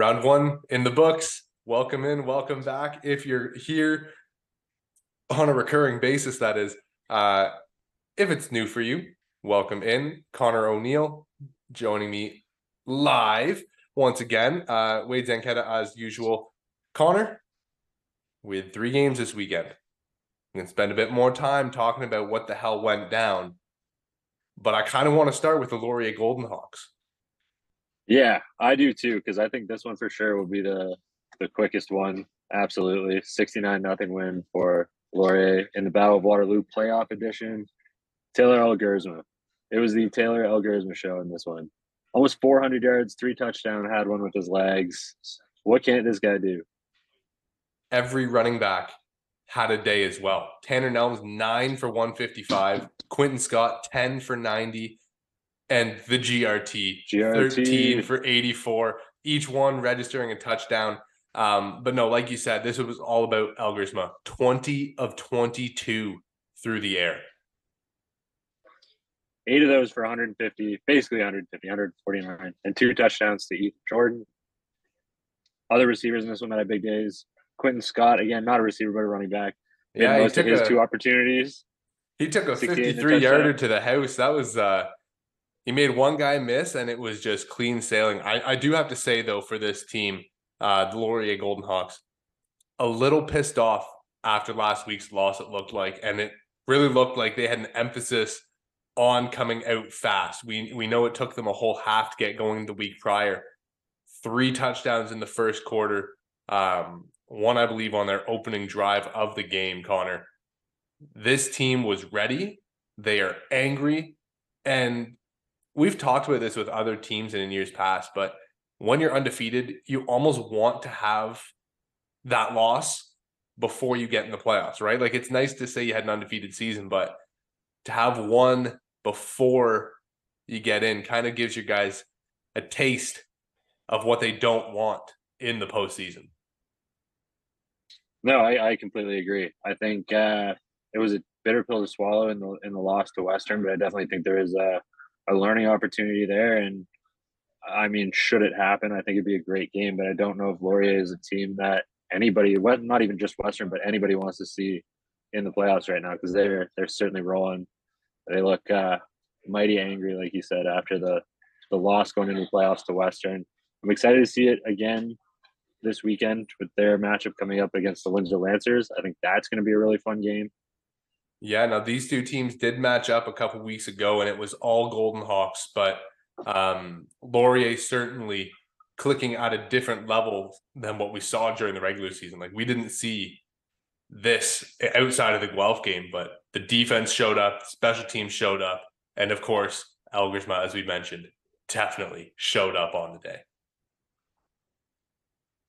Round one in the books. Welcome in, welcome back. If you're here on a recurring basis, that is. Uh, if it's new for you, welcome in. Connor O'Neill joining me live once again. Uh, Wade Zanketta as usual. Connor, had three games this weekend. We can spend a bit more time talking about what the hell went down. But I kind of want to start with the Laurier Golden Hawks. Yeah, I do too, because I think this one for sure will be the the quickest one. Absolutely, sixty nine nothing win for Laurier in the Battle of Waterloo playoff edition. Taylor Elgersma. It was the Taylor Elgersma show in this one. Almost four hundred yards, three touchdown, had one with his legs. What can't this guy do? Every running back had a day as well. Tanner Nelms nine for one fifty five. Quinton Scott ten for ninety and the GRT, GRT. 13 for 84, each one registering a touchdown. Um, but no, like you said, this was all about Elgersma. 20 of 22 through the air. Eight of those for 150, basically 150, 149, and two touchdowns to Ethan Jordan. Other receivers in this one that had big days. Quinton Scott, again, not a receiver, but a running back. Made Yeah, he most of took his a, two opportunities. he took a 68 and 53 yarder to the house. That was uh he made one guy miss and it was just clean sailing. I, I do have to say though, for this team, uh the Laurier Golden Hawks, a little pissed off after last week's loss, it looked like, and it really looked like they had an emphasis on coming out fast. We we know it took them a whole half to get going the week prior. Three touchdowns in the first quarter. Um, one I believe on their opening drive of the game, Connor. This team was ready. They are angry. And we've talked about this with other teams in years past, but when you're undefeated, you almost want to have that loss before you get in the playoffs, right? Like it's nice to say you had an undefeated season, but to have one before you get in kind of gives you guys a taste of what they don't want in the postseason. No, I, I completely agree. I think uh, it was a bitter pill to swallow in the in the loss to Western, but I definitely think there is a, a learning opportunity there. And I mean, should it happen, I think it'd be a great game. But I don't know if Laurier is a team that anybody, not even just Western, but anybody wants to see in the playoffs right now because they're they're certainly rolling. They look uh, mighty angry, like you said, after the the loss going into the playoffs to Western. I'm excited to see it again this weekend with their matchup coming up against the Windsor Lancers. I think that's going to be a really fun game. Yeah, now these two teams did match up a couple weeks ago, and it was all Golden Hawks, but um, Laurier certainly clicking at a different level than what we saw during the regular season. Like we didn't see this outside of the Guelph game, but the defense showed up, special teams showed up, and of course, Elgersma, as we mentioned, definitely showed up on the day.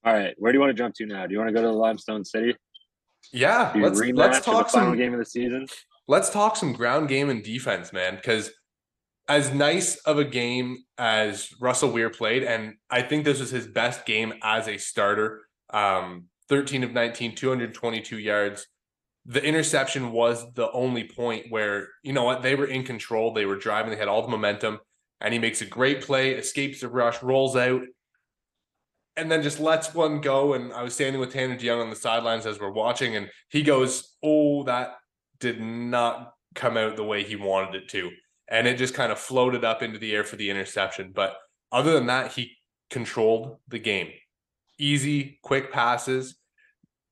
All right, where do you want to jump to now? Do you want to go to the Limestone City? Yeah, let's let's talk final some game of the season? let's talk some ground game and defense, man. Because as nice of a game as Russell Weir played, and I think this was his best game as a starter. Um, 13 of 19, 222 yards. The interception was the only point where, you know what, they were in control. They were driving, they had all the momentum, and he makes a great play, escapes the rush, rolls out, and then just lets one go. And I was standing with Tanner DeYoung on the sidelines as we're watching, and he goes, Oh, that did not come out the way he wanted it to. And it just kind of floated up into the air for the interception. But other than that, he controlled the game. Easy, quick passes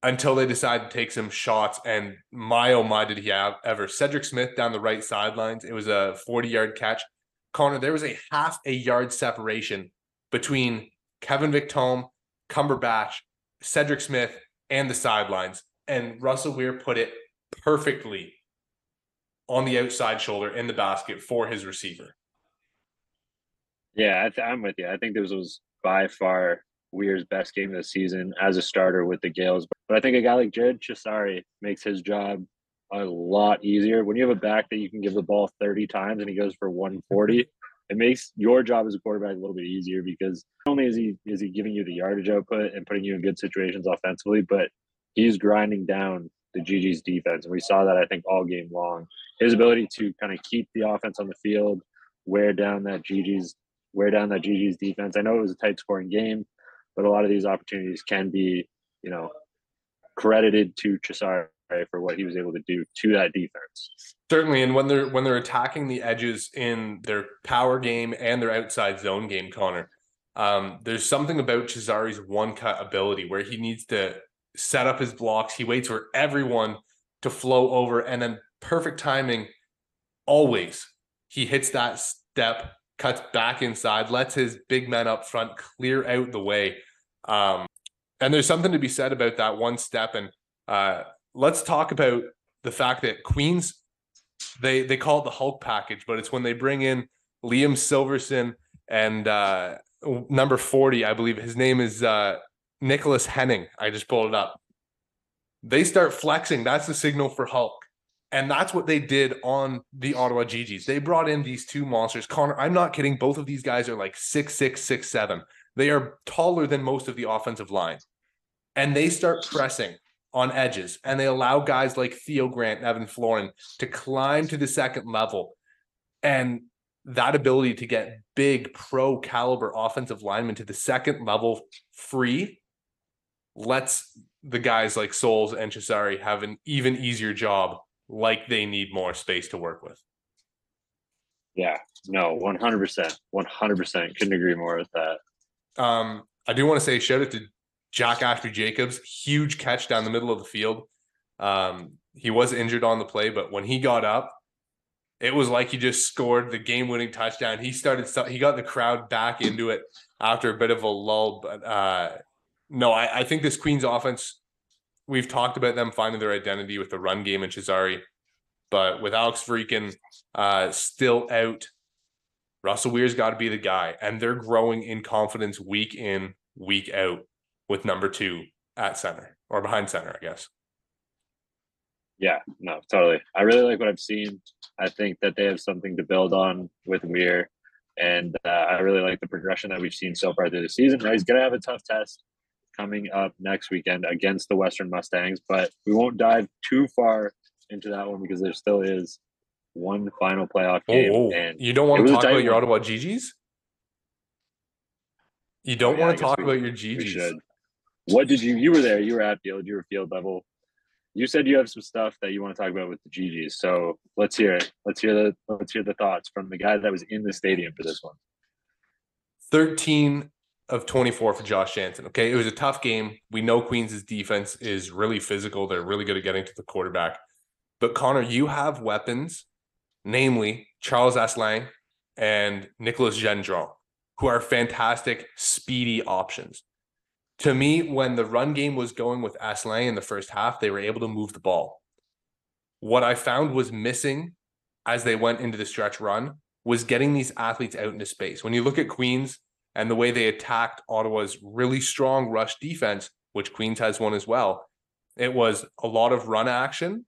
until they decided to take some shots. And my oh my, did he have ever? Cedric Smith down the right sidelines. It was a 40 yard catch. Connor, there was a half a yard separation between Kevin Victome, Cumberbatch, Cedric Smith, and the sidelines. And Russell Weir put it perfectly on the outside shoulder in the basket for his receiver. Yeah, I I'm with you. I think this was by far Weir's best game of the season as a starter with the Gales. But I think a guy like Jared Chisari makes his job a lot easier. When you have a back that you can give the ball 30 times and he goes for 140, it makes your job as a quarterback a little bit easier because not only is he is he giving you the yardage output and putting you in good situations offensively, but he's grinding down the GG's defense. And we saw that I think all game long. His ability to kind of keep the offense on the field, wear down that GG's wear down that GG's defense. I know it was a tight scoring game, but a lot of these opportunities can be, you know, credited to Chisari for what he was able to do to that defense. Certainly, and when they're when they're attacking the edges in their power game and their outside zone game, Connor, um, there's something about Chisari's one cut ability where he needs to set up his blocks. He waits for everyone to flow over, and then perfect timing. Always, he hits that step, cuts back inside, lets his big men up front clear out the way. Um, and there's something to be said about that one step. And uh, let's talk about the fact that Queens they they call it the Hulk package, but it's when they bring in Liam Silverson and uh, number 40, I believe his name is uh, Nicholas Henning. I just pulled it up. They start flexing. That's the signal for Hulk. And that's what they did on the Ottawa GGs. They brought in these two monsters. Connor, I'm not kidding. Both of these guys are like six, six, six, seven. They are taller than most of the offensive line. And they start pressing on edges and they allow guys like Theo Grant and Evan Florin to climb to the second level. And that ability to get big pro caliber offensive linemen to the second level free lets the guys like Souls and Chisari have an even easier job like they need more space to work with. Yeah, no, 100%. 100%. Couldn't agree more with that. Um, I do want to say shout out to Jack Ashby Jacobs, huge catch down the middle of the field. Um, he was injured on the play, but when he got up, it was like he just scored the game-winning touchdown. He started, he got the crowd back into it after a bit of a lull. But uh, no, I, I think this Queens offense, we've talked about them finding their identity with the run game and Chisari, but with Alex Freakin uh, still out, Russell Weir's got to be the guy, and they're growing in confidence week in, week out with number two at center or behind center, I guess. Yeah, no, totally. I really like what I've seen. I think that they have something to build on with Weir. And uh, I really like the progression that we've seen so far through the season. Now he's going to have a tough test coming up next weekend against the Western Mustangs, but we won't dive too far into that one because there still is one final playoff game. Oh, and you don't want to talk about your Ottawa GGs? You don't oh, yeah, want to talk we, about your GGs? What did you? You were there. You were at field. You were field level. You said you have some stuff that you want to talk about with the GGs. So let's hear it. Let's hear the let's hear the thoughts from the guy that was in the stadium for this one. Thirteen of 24 for Josh Jansen. Okay. It was a tough game. We know Queens' defense is really physical. They're really good at getting to the quarterback. But Connor, you have weapons, namely Charles Asselin and Nicholas Gendron, who are fantastic, speedy options to me, when the run game was going with Asselin in the first half, they were able to move the ball. What I found was missing as they went into the stretch run was getting these athletes out into space. When you look at Queens and the way they attacked Ottawa's really strong rush defense, which Queens has one as well, it was a lot of run action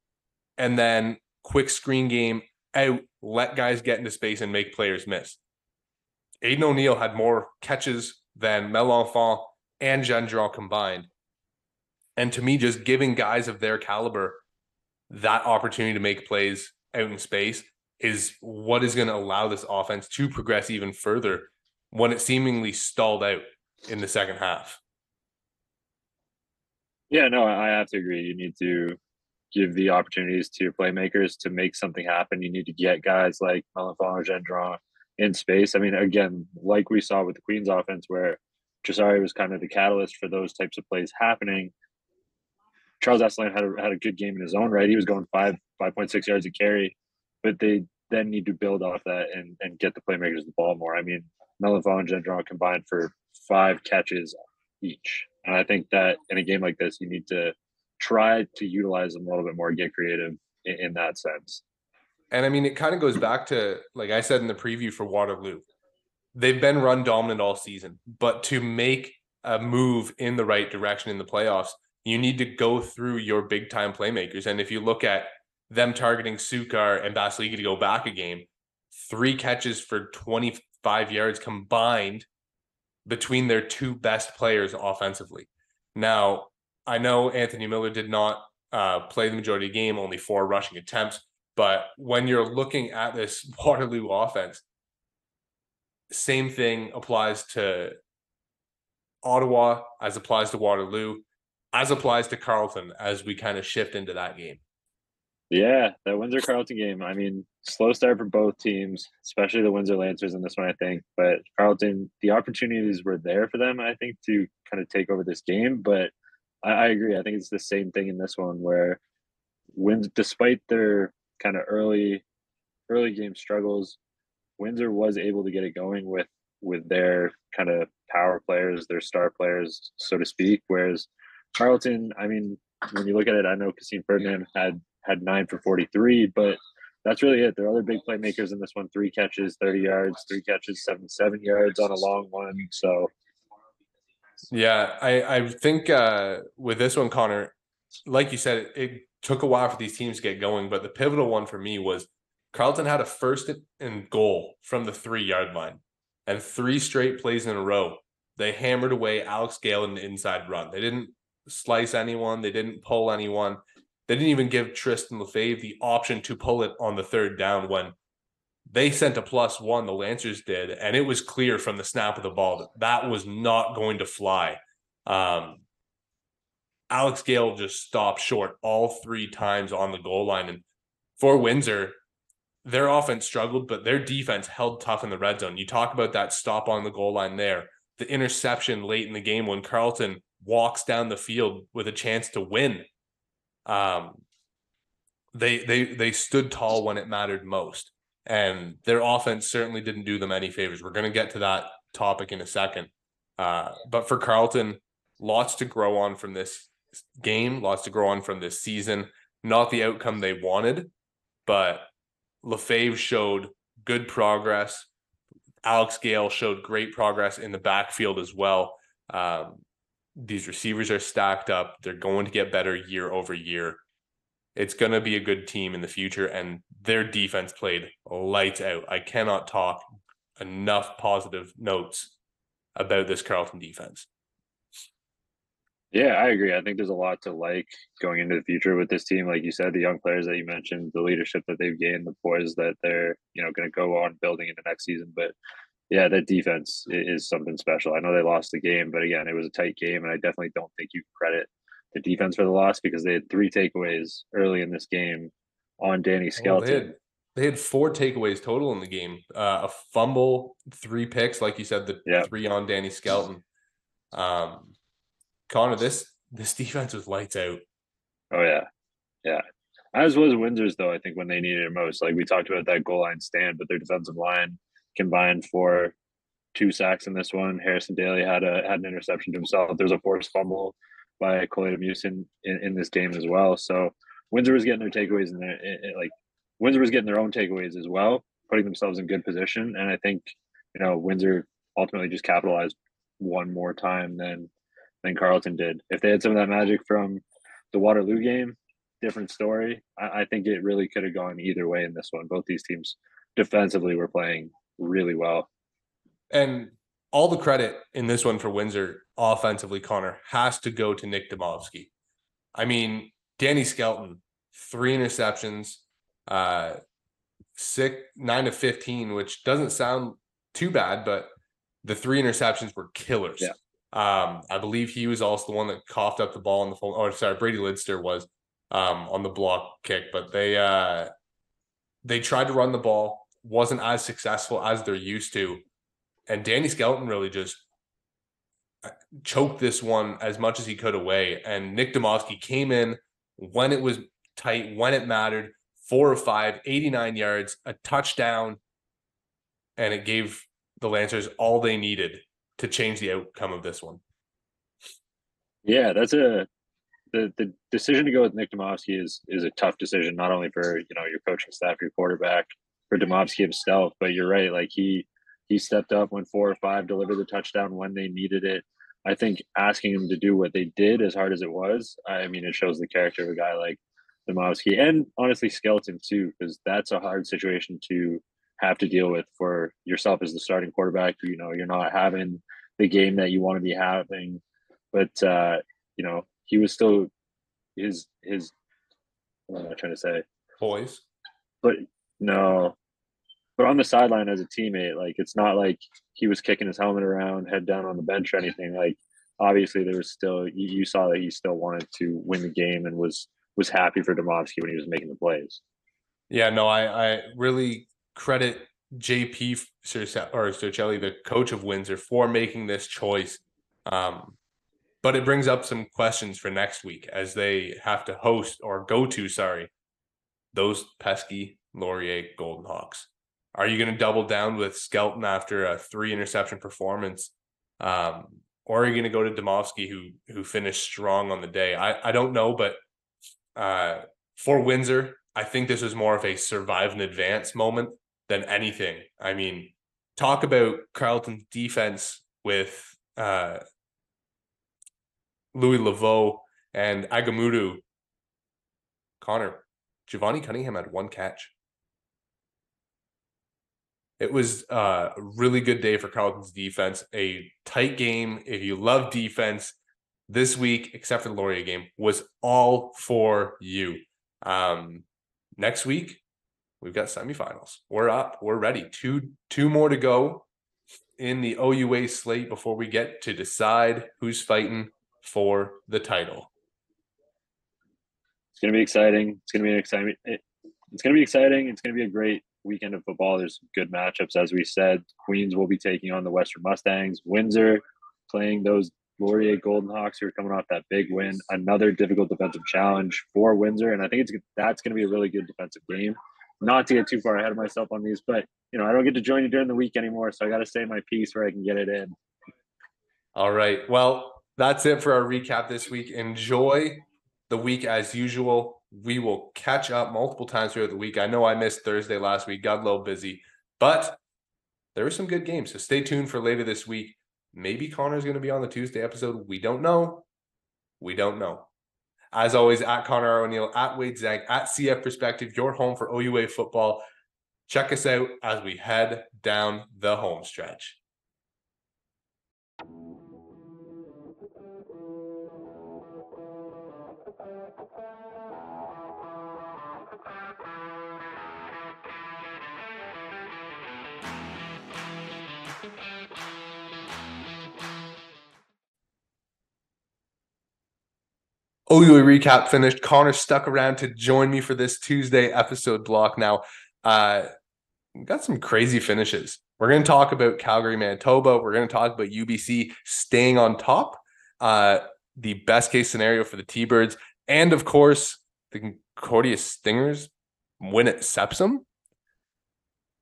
and then quick screen game out, let guys get into space and make players miss. Aiden O'Neill had more catches than Melanfant and Gendron combined. And to me, just giving guys of their caliber that opportunity to make plays out in space is what is going to allow this offense to progress even further when it seemingly stalled out in the second half. Yeah, no, I have to agree. You need to give the opportunities to your playmakers to make something happen. You need to get guys like Melanfant Gendron in space. I mean, again, like we saw with the Queens offense, where Chisari was kind of the catalyst for those types of plays happening. Charles Asselin had a, had a good game in his own right. He was going five five point six yards a carry, but they then need to build off that and and get the playmakers the ball more. I mean, Melanfant and Gendron combined for five catches each, and I think that in a game like this, you need to try to utilize them a little bit more, get creative in, in that sense. And I mean, it kind of goes back to like I said in the preview for Waterloo they've been run dominant all season, but to make a move in the right direction in the playoffs, you need to go through your big time playmakers. And if you look at them targeting Sukar and Basiliki to go back a game, three catches for 25 yards combined between their two best players offensively. Now, I know Anthony Miller did not uh, play the majority of the game, only four rushing attempts. But when you're looking at this Waterloo offense, same thing applies to Ottawa as applies to Waterloo, as applies to Carleton as we kind of shift into that game. Yeah, that Windsor Carleton game. I mean, slow start for both teams, especially the Windsor Lancers in this one, I think. But Carleton, the opportunities were there for them, I think, to kind of take over this game. But I, I agree. I think it's the same thing in this one where wins despite their kind of early early game struggles, Windsor was able to get it going with with their kind of power players, their star players, so to speak. Whereas Carleton, I mean, when you look at it, I know Kasim Ferdinand had had nine for 43, but that's really it. There are other big playmakers in this one three catches, 30 yards, three catches, 77 yards on a long one. So, yeah, I, I think uh, with this one, Connor, like you said, it took a while for these teams to get going, but the pivotal one for me was Carleton had a first and goal from the three yard line and three straight plays in a row. They hammered away Alex Gale in the inside run. They didn't slice anyone, they didn't pull anyone. They didn't even give Tristan Lefebvre the option to pull it on the third down when they sent a plus one, the Lancers did, and it was clear from the snap of the ball that that was not going to fly. Um, Alex Gale just stopped short all three times on the goal line. And for Windsor, their offense struggled, but their defense held tough in the red zone. You talk about that stop on the goal line there, the interception late in the game when Carleton walks down the field with a chance to win um, they they they stood tall when it mattered most, and their offense certainly didn't do them any favors. We're going to get to that topic in a second, uh, but for Carleton, lots to grow on from this game, lots to grow on from this season. Not the outcome they wanted, but Lefebvre showed good progress. Alex Gale showed great progress in the backfield as well. Um, these receivers are stacked up. They're going to get better year over year. It's going to be a good team in the future, and their defense played lights out. I cannot talk enough positive notes about this Carleton defense. Yeah, I agree. I think there's a lot to like going into the future with this team. Like you said, the young players that you mentioned, the leadership that they've gained, the poise that they're, you know, going to go on building into next season. But yeah, that defense is something special. I know they lost the game, but again, it was a tight game, and I definitely don't think you credit the defense for the loss because they had three takeaways early in this game on Danny Skelton. they, had, they, had, four takeaways total in the game: uh, a fumble, three picks, like you said, the yeah. three on Danny Skelton. Um, Connor, this this defense was lights out. Oh yeah, yeah. As was Windsor's though. I think when they needed it most, like we talked about that goal line stand, but their defensive line combined for two sacks in this one. Harrison Daly had a had an interception to himself. There's a forced fumble by Coletta Musin in, in this game as well. So Windsor was getting their takeaways in there. It, it, like Windsor was getting their own takeaways as well, putting themselves in good position. And I think you know Windsor ultimately just capitalized one more time than than Carleton did. If they had some of that magic from the Waterloo game, different story. I, I think it really could have gone either way in this one. Both these teams defensively were playing really well. And all the credit in this one for Windsor offensively, Connor, has to go to Nick Domovsky. I mean, Danny Skelton, three interceptions, uh, six, nine to 15, which doesn't sound too bad, but the three interceptions were killers. Yeah. Um, I believe he was also the one that coughed up the ball on the phone. Oh, sorry, Brady Lidster was um on the block kick, but they uh they tried to run the ball wasn't as successful as they're used to. And Danny Skelton really just uh, choked this one as much as he could away. And Nick Domovsky came in when it was tight, when it mattered, four or five, 89 yards, a touchdown, and it gave the Lancers all they needed to change the outcome of this one. Yeah, that's a the the decision to go with Nick Domovsky is is a tough decision, not only for you know your coaching staff, your quarterback, for Domovsky himself. But you're right, like he he stepped up when four or five delivered the touchdown when they needed it. I think asking him to do what they did, as hard as it was, I mean, it shows the character of a guy like Domovsky and honestly Skelton too, because that's a hard situation to have to deal with for yourself as the starting quarterback. You know, you're not having the game that you want to be having, but uh, you know, he was still his his. What am I trying to say? Boys. But no, but on the sideline as a teammate, like it's not like he was kicking his helmet around, head down on the bench or anything. Like obviously there was still you, you saw that he still wanted to win the game and was was happy for Domovsky when he was making the plays. Yeah, no, I I really credit JP or Circelli, the coach of Windsor, for making this choice. Um, but it brings up some questions for next week as they have to host or go to, sorry, those pesky Laurier Golden Hawks. Are you going to double down with Skelton after a three interception performance? Um, or are you going to go to Domovsky, who who finished strong on the day? I, I don't know, but uh, for Windsor, I think this was more of a survive and advance moment than anything. I mean, talk about Carleton's defense with uh, Louis Laveau and Agamudu. Connor, Giovanni Cunningham had one catch. It was uh, a really good day for Carleton's defense. A tight game. If you love defense, this week, except for the Laurier game, was all for you. Um, next week, we've got semifinals. We're up. We're ready. Two two more to go in the OUA slate before we get to decide who's fighting for the title. It's gonna be exciting. It's gonna be an exciting. It's gonna be exciting. It's gonna be a great weekend of football. There's good matchups, as we said. Queens will be taking on the Western Mustangs. Windsor playing those Laurier Golden Hawks who are coming off that big win. Another difficult defensive challenge for Windsor, and I think it's that's going to be a really good defensive game. Not to get too far ahead of myself on these, but you know I don't get to join you during the week anymore, so I got to say my piece where I can get it in. All right. Well, that's it for our recap this week. Enjoy the week as usual we will catch up multiple times throughout the week. I know I missed Thursday last week, got a little busy, but there were some good games. So stay tuned for later this week. Maybe Connor's going to be on the Tuesday episode. We don't know. We don't know. As always, at Connor O'Neill, at Wade Zang, at CF Perspective, your home for OUA football. Check us out as we head down the home stretch. OUA recap finished. Connor stuck around to join me for this Tuesday episode block. Now, uh, got some crazy finishes. We're going to talk about Calgary, Manitoba. We're going to talk about UBC staying on top, uh, the best case scenario for the T Birds, and of course, the Concordia Stingers win at Sepsum.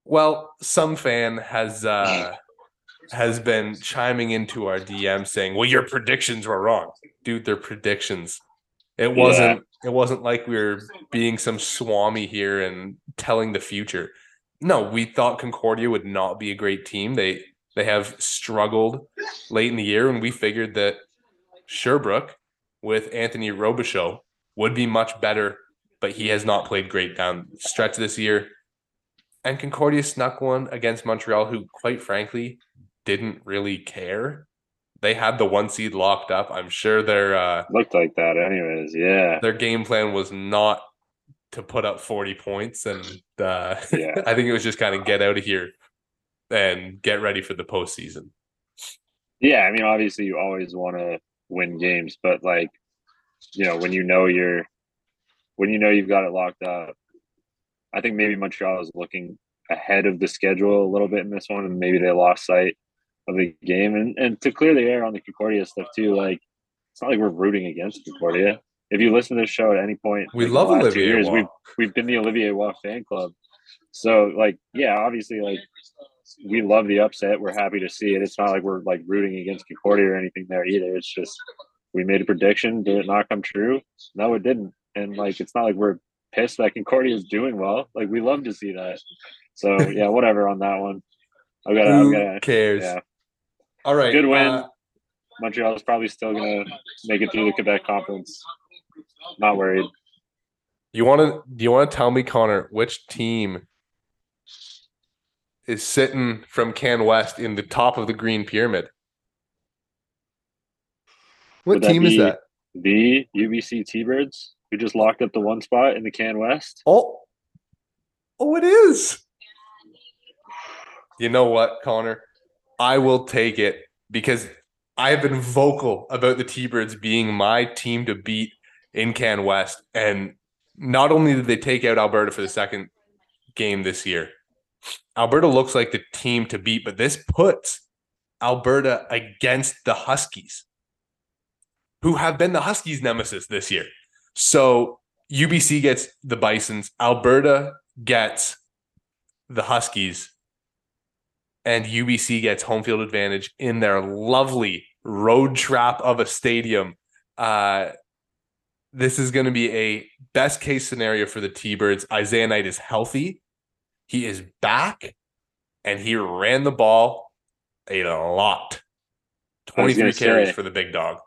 Well, some fan has uh, has been chiming into our DM saying, "Well, your predictions were wrong, dude. Their predictions it wasn't yeah. it wasn't like we were being some swami here and telling the future. No, we thought Concordia would not be a great team. They they have struggled late in the year, and we figured that Sherbrooke with Anthony Robichaux would be much better, but he has not played great down stretch this year. And Concordia snuck one against Montreal, who, quite frankly, didn't really care they had the one seed locked up. I'm sure their uh, looked like that, anyways. Yeah, their game plan was not to put up 40 points, and uh, yeah. I think it was just kind of get out of here and get ready for the postseason. Yeah, I mean, obviously, you always want to win games, but like, you know, when you know you're, when you know you've got it locked up, I think maybe Montreal is looking ahead of the schedule a little bit in this one, and maybe they lost sight of the game. And and to clear the air on the Concordia stuff too, like it's not like we're rooting against Concordia. If you listen to the show at any point, we like, love Olivier. Years, we've we've been the Olivier Roy fan club. So like, yeah, obviously, like we love the upset. We're happy to see it. It's not like we're like rooting against Concordia or anything there either. It's just we made a prediction. Did it not come true? No, it didn't. And like, it's not like we're pissed that Concordia is doing well. Like, we love to see that. So yeah, whatever on that one. I got. Who cares? Yeah. All right. Good win. Uh, Montreal is probably still going to make it through the Quebec conference. Not worried. You want to? Do you want to tell me, Connor, which team is sitting from Can West in the top of the green pyramid? What team is that? The UBC T-Birds who just locked up the one spot in the Can West. Oh, oh, it is. You know what, Connor? I will take it because I have been vocal about the T-Birds being my team to beat in Can West, and not only did they take out Alberta for the second game this year, Alberta looks like the team to beat, but this puts Alberta against the Huskies, who have been the Huskies' nemesis this year. So UBC gets the Bisons, Alberta gets the Huskies, and UBC gets home field advantage in their lovely road trap of a stadium. Uh, this is going to be a best case scenario for the T Birds. Isaiah Knight is healthy, he is back, and he ran the ball a lot. 23 carries say. for the big dog.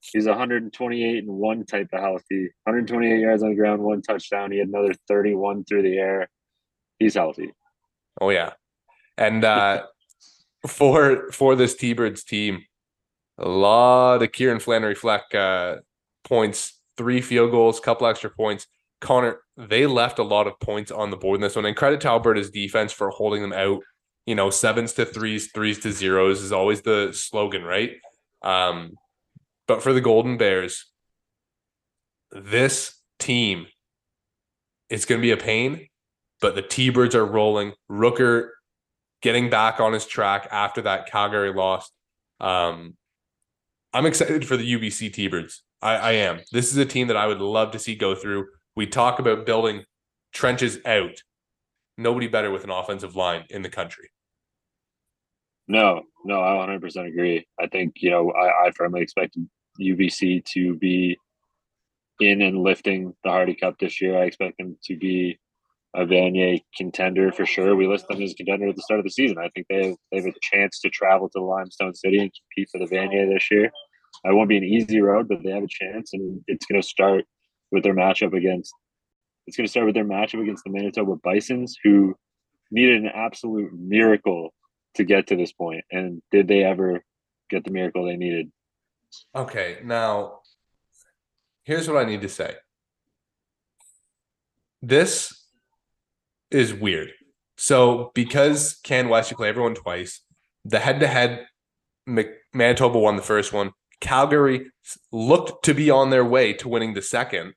He's 128 and one type of healthy. 128 yards on the ground, one touchdown. He had another 31 through the air. He's healthy. Oh yeah, and uh, for for this T-Birds team, a lot of Kieran Flannery Fleck uh, points, three field goals, couple extra points. Connor, they left a lot of points on the board in this one, and credit to Alberta's defense for holding them out. You know, sevens to threes, threes to zeros is always the slogan, right? Um, but for the Golden Bears, this team it's going to be a pain but the T-Birds are rolling. Rooker getting back on his track after that Calgary loss. Um, I'm excited for the UBC T-Birds. I, I am. This is a team that I would love to see go through. We talk about building trenches out. Nobody better with an offensive line in the country. No, no, I 100% agree. I think, you know, I, I firmly expect UBC to be in and lifting the Hardy Cup this year. I expect them to be a Vanier contender for sure. We list them as contender at the start of the season. I think they have, they have a chance to travel to the Limestone City and compete for the Vanier this year. It won't be an easy road, but they have a chance, and it's going to start with their matchup against. It's going to start with their matchup against the Manitoba Bisons, who needed an absolute miracle to get to this point. And did they ever get the miracle they needed? Okay, now here's what I need to say. This is weird. So because Can West you play everyone twice, the head-to-head Manitoba won the first one. Calgary looked to be on their way to winning the second,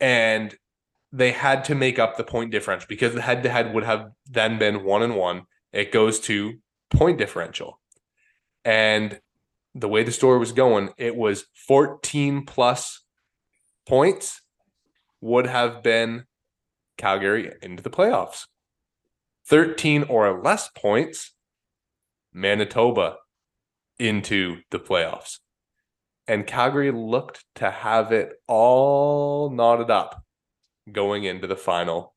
and they had to make up the point differential because the head-to-head would have then been one and one. It goes to point differential, and the way the story was going, it was 14 plus points would have been Calgary into the playoffs. 13 or less points, Manitoba into the playoffs. And Calgary looked to have it all knotted up going into the final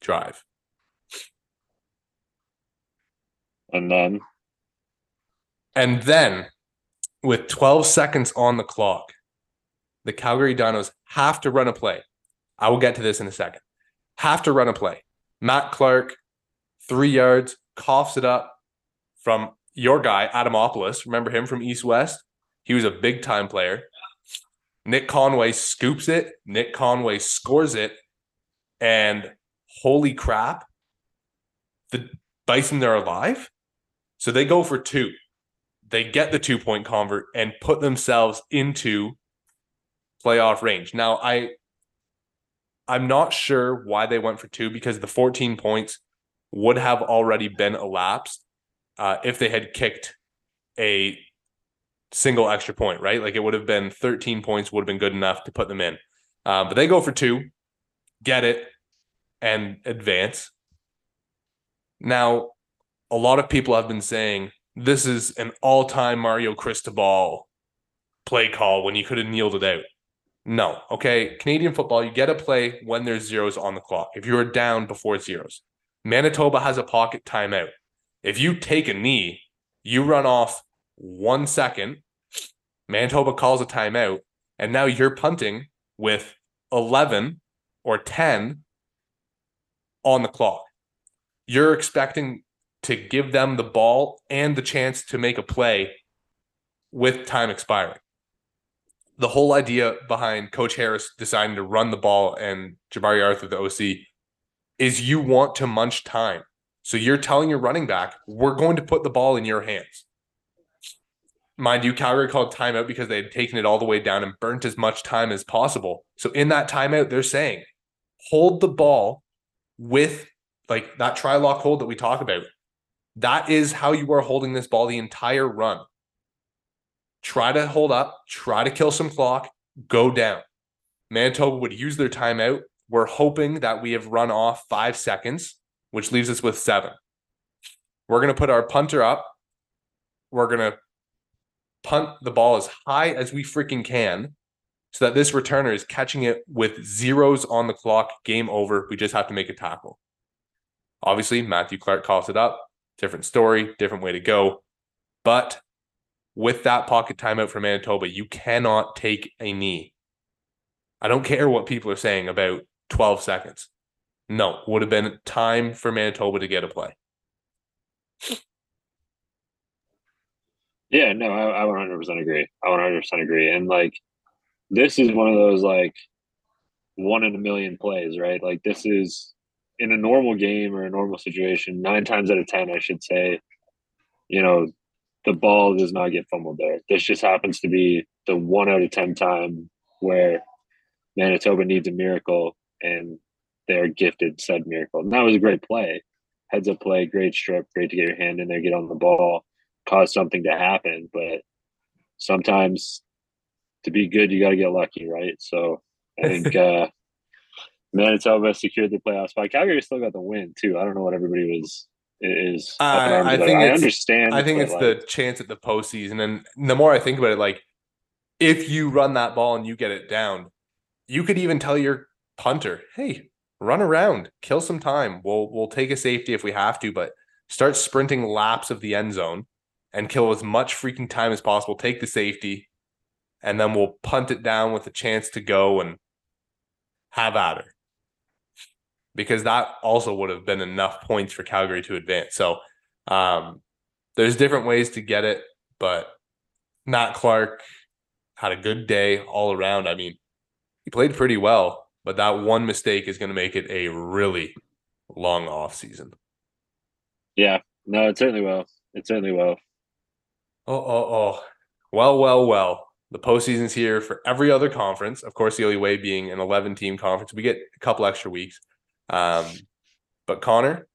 drive. And then And then with 12 seconds on the clock, the Calgary Dinos have to run a play. I will get to this in a second. Have to run a play. Matt Clark, three yards, coughs it up from your guy, Adamopoulos. Remember him from East West? He was a big time player. Nick Conway scoops it. Nick Conway scores it. And holy crap, the Bison are alive. So they go for two they get the two point convert and put themselves into playoff range. Now I I'm not sure why they went for two because the 14 points would have already been elapsed uh, if they had kicked a single extra point, right? Like it would have been 13 points would have been good enough to put them in. Um, but they go for two, get it, and advance. Now, a lot of people have been saying this is an all-time Mario Cristobal play call when you could have kneeled it out. No, okay. Canadian football, you get a play when there's zeros on the clock. If you are down before zeros, Manitoba has a pocket timeout. If you take a knee, you run off one second. Manitoba calls a timeout, and now you're punting with 11 or 10 on the clock. you're expecting to give them the ball and the chance to make a play with time expiring. The whole idea behind Coach Harris deciding to run the ball and Jabari Arthur, the OC, is you want to munch time. So you're telling your running back, we're going to put the ball in your hands. Mind you, Calgary called timeout because they had taken it all the way down and burnt as much time as possible. So in that timeout, they're saying, hold the ball with like that try lock hold that we talk about. That is how you are holding this ball the entire run. Try to hold up, try to kill some clock, go down. Manitoba would use their timeout. We're hoping that we have run off five seconds, which leaves us with seven. We're going to put our punter up. We're going to punt the ball as high as we freaking can so that this returner is catching it with zeros on the clock. Game over. We just have to make a tackle. Obviously, Matthew Clark calls it up. Different story, different way to go. But with that pocket timeout for Manitoba, you cannot take a knee. I don't care what people are saying about 12 seconds. No, would have been time for Manitoba to get a play. Yeah, no, I, I 100% agree. I 100% agree. And like, this is one of those like one in a million plays, right? Like, this is in a normal game or a normal situation, nine times out of 10, I should say, you know, the ball does not get fumbled there. This just happens to be the one out of 10 time where Manitoba needs a miracle and they're gifted said miracle. And that was a great play. Heads up play, great strip, great to get your hand in there, get on the ball cause something to happen. But sometimes to be good, you got to get lucky, right? So I think uh, Manitoba secured the playoff spot. Calgary still got the win too. I don't know what everybody was is. Uh, I think I understand. I think it's like, the chance at the postseason, and the more I think about it, like if you run that ball and you get it down, you could even tell your punter, "Hey, run around, kill some time. We'll we'll take a safety if we have to, but start sprinting laps of the end zone." and kill as much freaking time as possible, take the safety, and then we'll punt it down with a chance to go and have at her. Because that also would have been enough points for Calgary to advance. So um, there's different ways to get it, but Matt Clark had a good day all around. I mean, he played pretty well, but that one mistake is going to make it a really long off season. Yeah, no, it certainly will. It certainly will. Oh, oh, oh. Well, well, well. The postseason's here for every other conference. Of course, the only way being an 11 team conference. We get a couple extra weeks. Um, but Connor,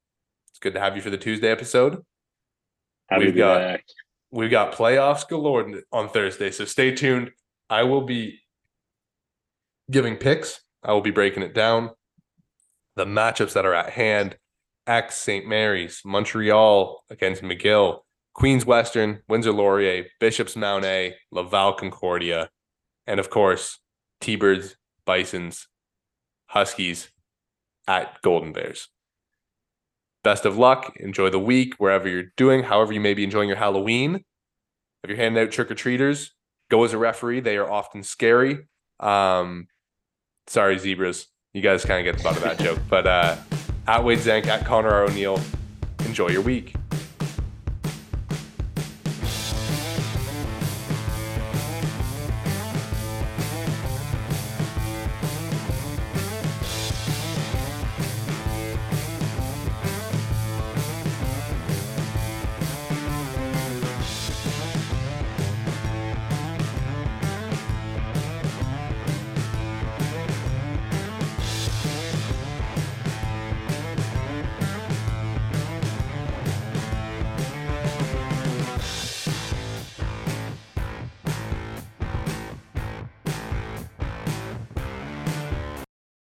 it's good to have you for the Tuesday episode. Happy we've got back. we've got playoffs galore on Thursday, so stay tuned. I will be giving picks. I will be breaking it down. The matchups that are at hand: X St. Mary's, Montreal against McGill, Queens Western, Windsor Laurier, Bishops Mount A, Laval Concordia, and of course, T Birds, Bisons, Huskies at Golden Bears. Best of luck. Enjoy the week wherever you're doing, however, you may be enjoying your Halloween. If you're handing out trick or treaters, go as a referee. They are often scary. Um, sorry, zebras. You guys kind of get the butt of that joke. But uh, at Wade Zank, at Connor O'Neill, enjoy your week.